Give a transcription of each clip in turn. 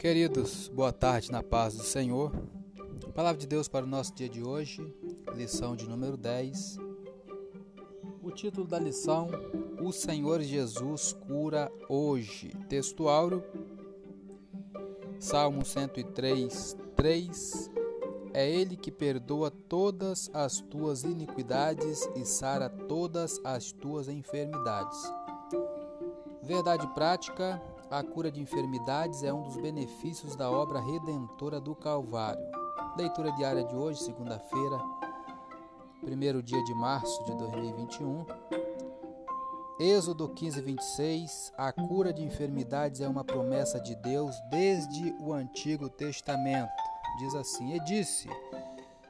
Queridos, boa tarde na paz do Senhor. Palavra de Deus para o nosso dia de hoje, lição de número 10. O título da lição: O Senhor Jesus cura hoje. Texto áureo, Salmo 103, 3. É Ele que perdoa todas as tuas iniquidades e sara todas as tuas enfermidades. Verdade prática: a cura de enfermidades é um dos benefícios da obra redentora do Calvário. Leitura diária de hoje, segunda-feira, primeiro dia de março de 2021. Êxodo 15, 26. A cura de enfermidades é uma promessa de Deus desde o Antigo Testamento. Diz assim: E disse: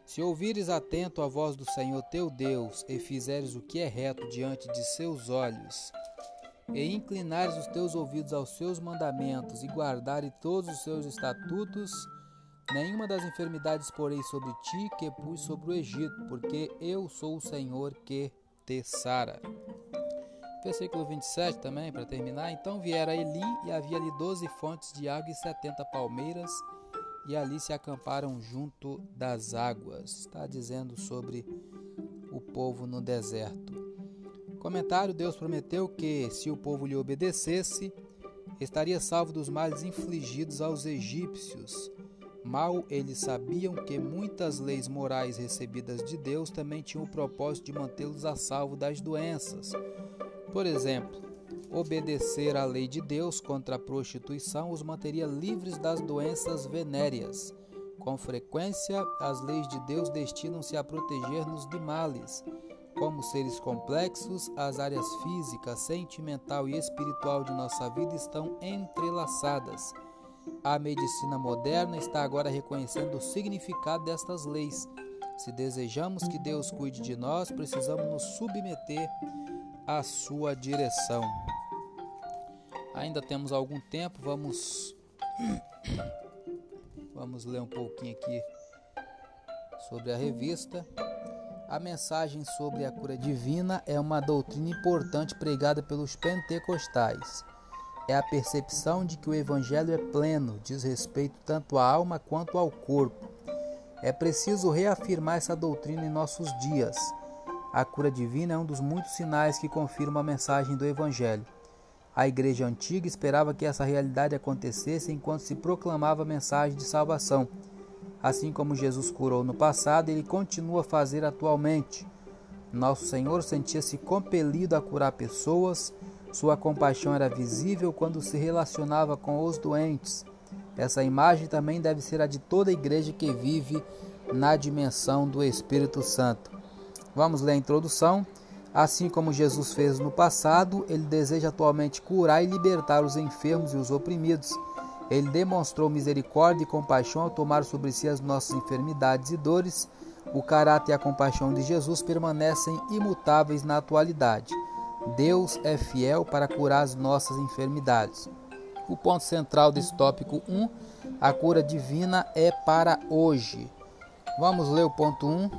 Se ouvires atento a voz do Senhor teu Deus e fizeres o que é reto diante de seus olhos, e inclinares os teus ouvidos aos seus mandamentos e guardares todos os seus estatutos, nenhuma das enfermidades porei sobre ti que pus sobre o Egito, porque eu sou o Senhor que te sara. Versículo 27 também, para terminar. Então viera Eli e havia ali doze fontes de água e setenta palmeiras, e ali se acamparam junto das águas. Está dizendo sobre o povo no deserto. Comentário: Deus prometeu que, se o povo lhe obedecesse, estaria salvo dos males infligidos aos egípcios. Mal eles sabiam que muitas leis morais recebidas de Deus também tinham o propósito de mantê-los a salvo das doenças. Por exemplo, obedecer à lei de Deus contra a prostituição os manteria livres das doenças venéreas. Com frequência, as leis de Deus destinam-se a proteger-nos de males como seres complexos, as áreas física, sentimental e espiritual de nossa vida estão entrelaçadas. A medicina moderna está agora reconhecendo o significado destas leis. Se desejamos que Deus cuide de nós, precisamos nos submeter à sua direção. Ainda temos algum tempo, vamos vamos ler um pouquinho aqui sobre a revista. A mensagem sobre a cura divina é uma doutrina importante pregada pelos pentecostais. É a percepção de que o evangelho é pleno, diz respeito tanto à alma quanto ao corpo. É preciso reafirmar essa doutrina em nossos dias. A cura divina é um dos muitos sinais que confirmam a mensagem do evangelho. A igreja antiga esperava que essa realidade acontecesse enquanto se proclamava a mensagem de salvação Assim como Jesus curou no passado, ele continua a fazer atualmente. Nosso Senhor sentia-se compelido a curar pessoas, sua compaixão era visível quando se relacionava com os doentes. Essa imagem também deve ser a de toda a igreja que vive na dimensão do Espírito Santo. Vamos ler a introdução. Assim como Jesus fez no passado, ele deseja atualmente curar e libertar os enfermos e os oprimidos. Ele demonstrou misericórdia e compaixão ao tomar sobre si as nossas enfermidades e dores. O caráter e a compaixão de Jesus permanecem imutáveis na atualidade. Deus é fiel para curar as nossas enfermidades. O ponto central desse tópico 1, a cura divina é para hoje. Vamos ler o ponto 1.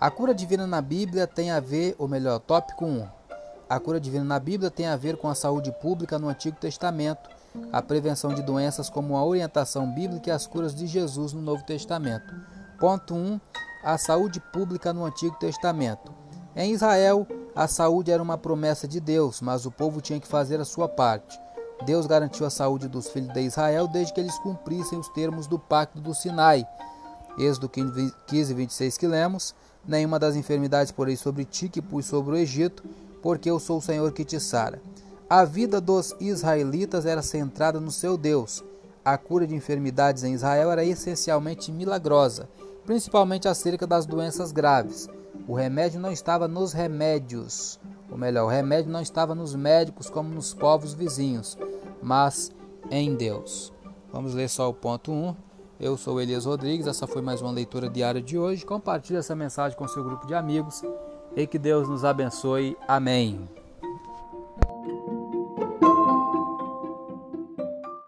A cura divina na Bíblia tem a ver, ou melhor, tópico 1. A cura divina na Bíblia tem a ver com a saúde pública no Antigo Testamento a prevenção de doenças como a orientação bíblica e as curas de Jesus no Novo Testamento. Ponto 1. A saúde pública no Antigo Testamento. Em Israel, a saúde era uma promessa de Deus, mas o povo tinha que fazer a sua parte. Deus garantiu a saúde dos filhos de Israel desde que eles cumprissem os termos do pacto do Sinai. Êxodo 15, 26 que lemos. Nenhuma das enfermidades porei sobre ti que pus sobre o Egito, porque eu sou o Senhor que te sara. A vida dos israelitas era centrada no seu Deus. A cura de enfermidades em Israel era essencialmente milagrosa, principalmente acerca das doenças graves. O remédio não estava nos remédios, ou melhor, o remédio não estava nos médicos como nos povos vizinhos, mas em Deus. Vamos ler só o ponto 1. Eu sou Elias Rodrigues, essa foi mais uma leitura diária de hoje. Compartilhe essa mensagem com seu grupo de amigos e que Deus nos abençoe. Amém.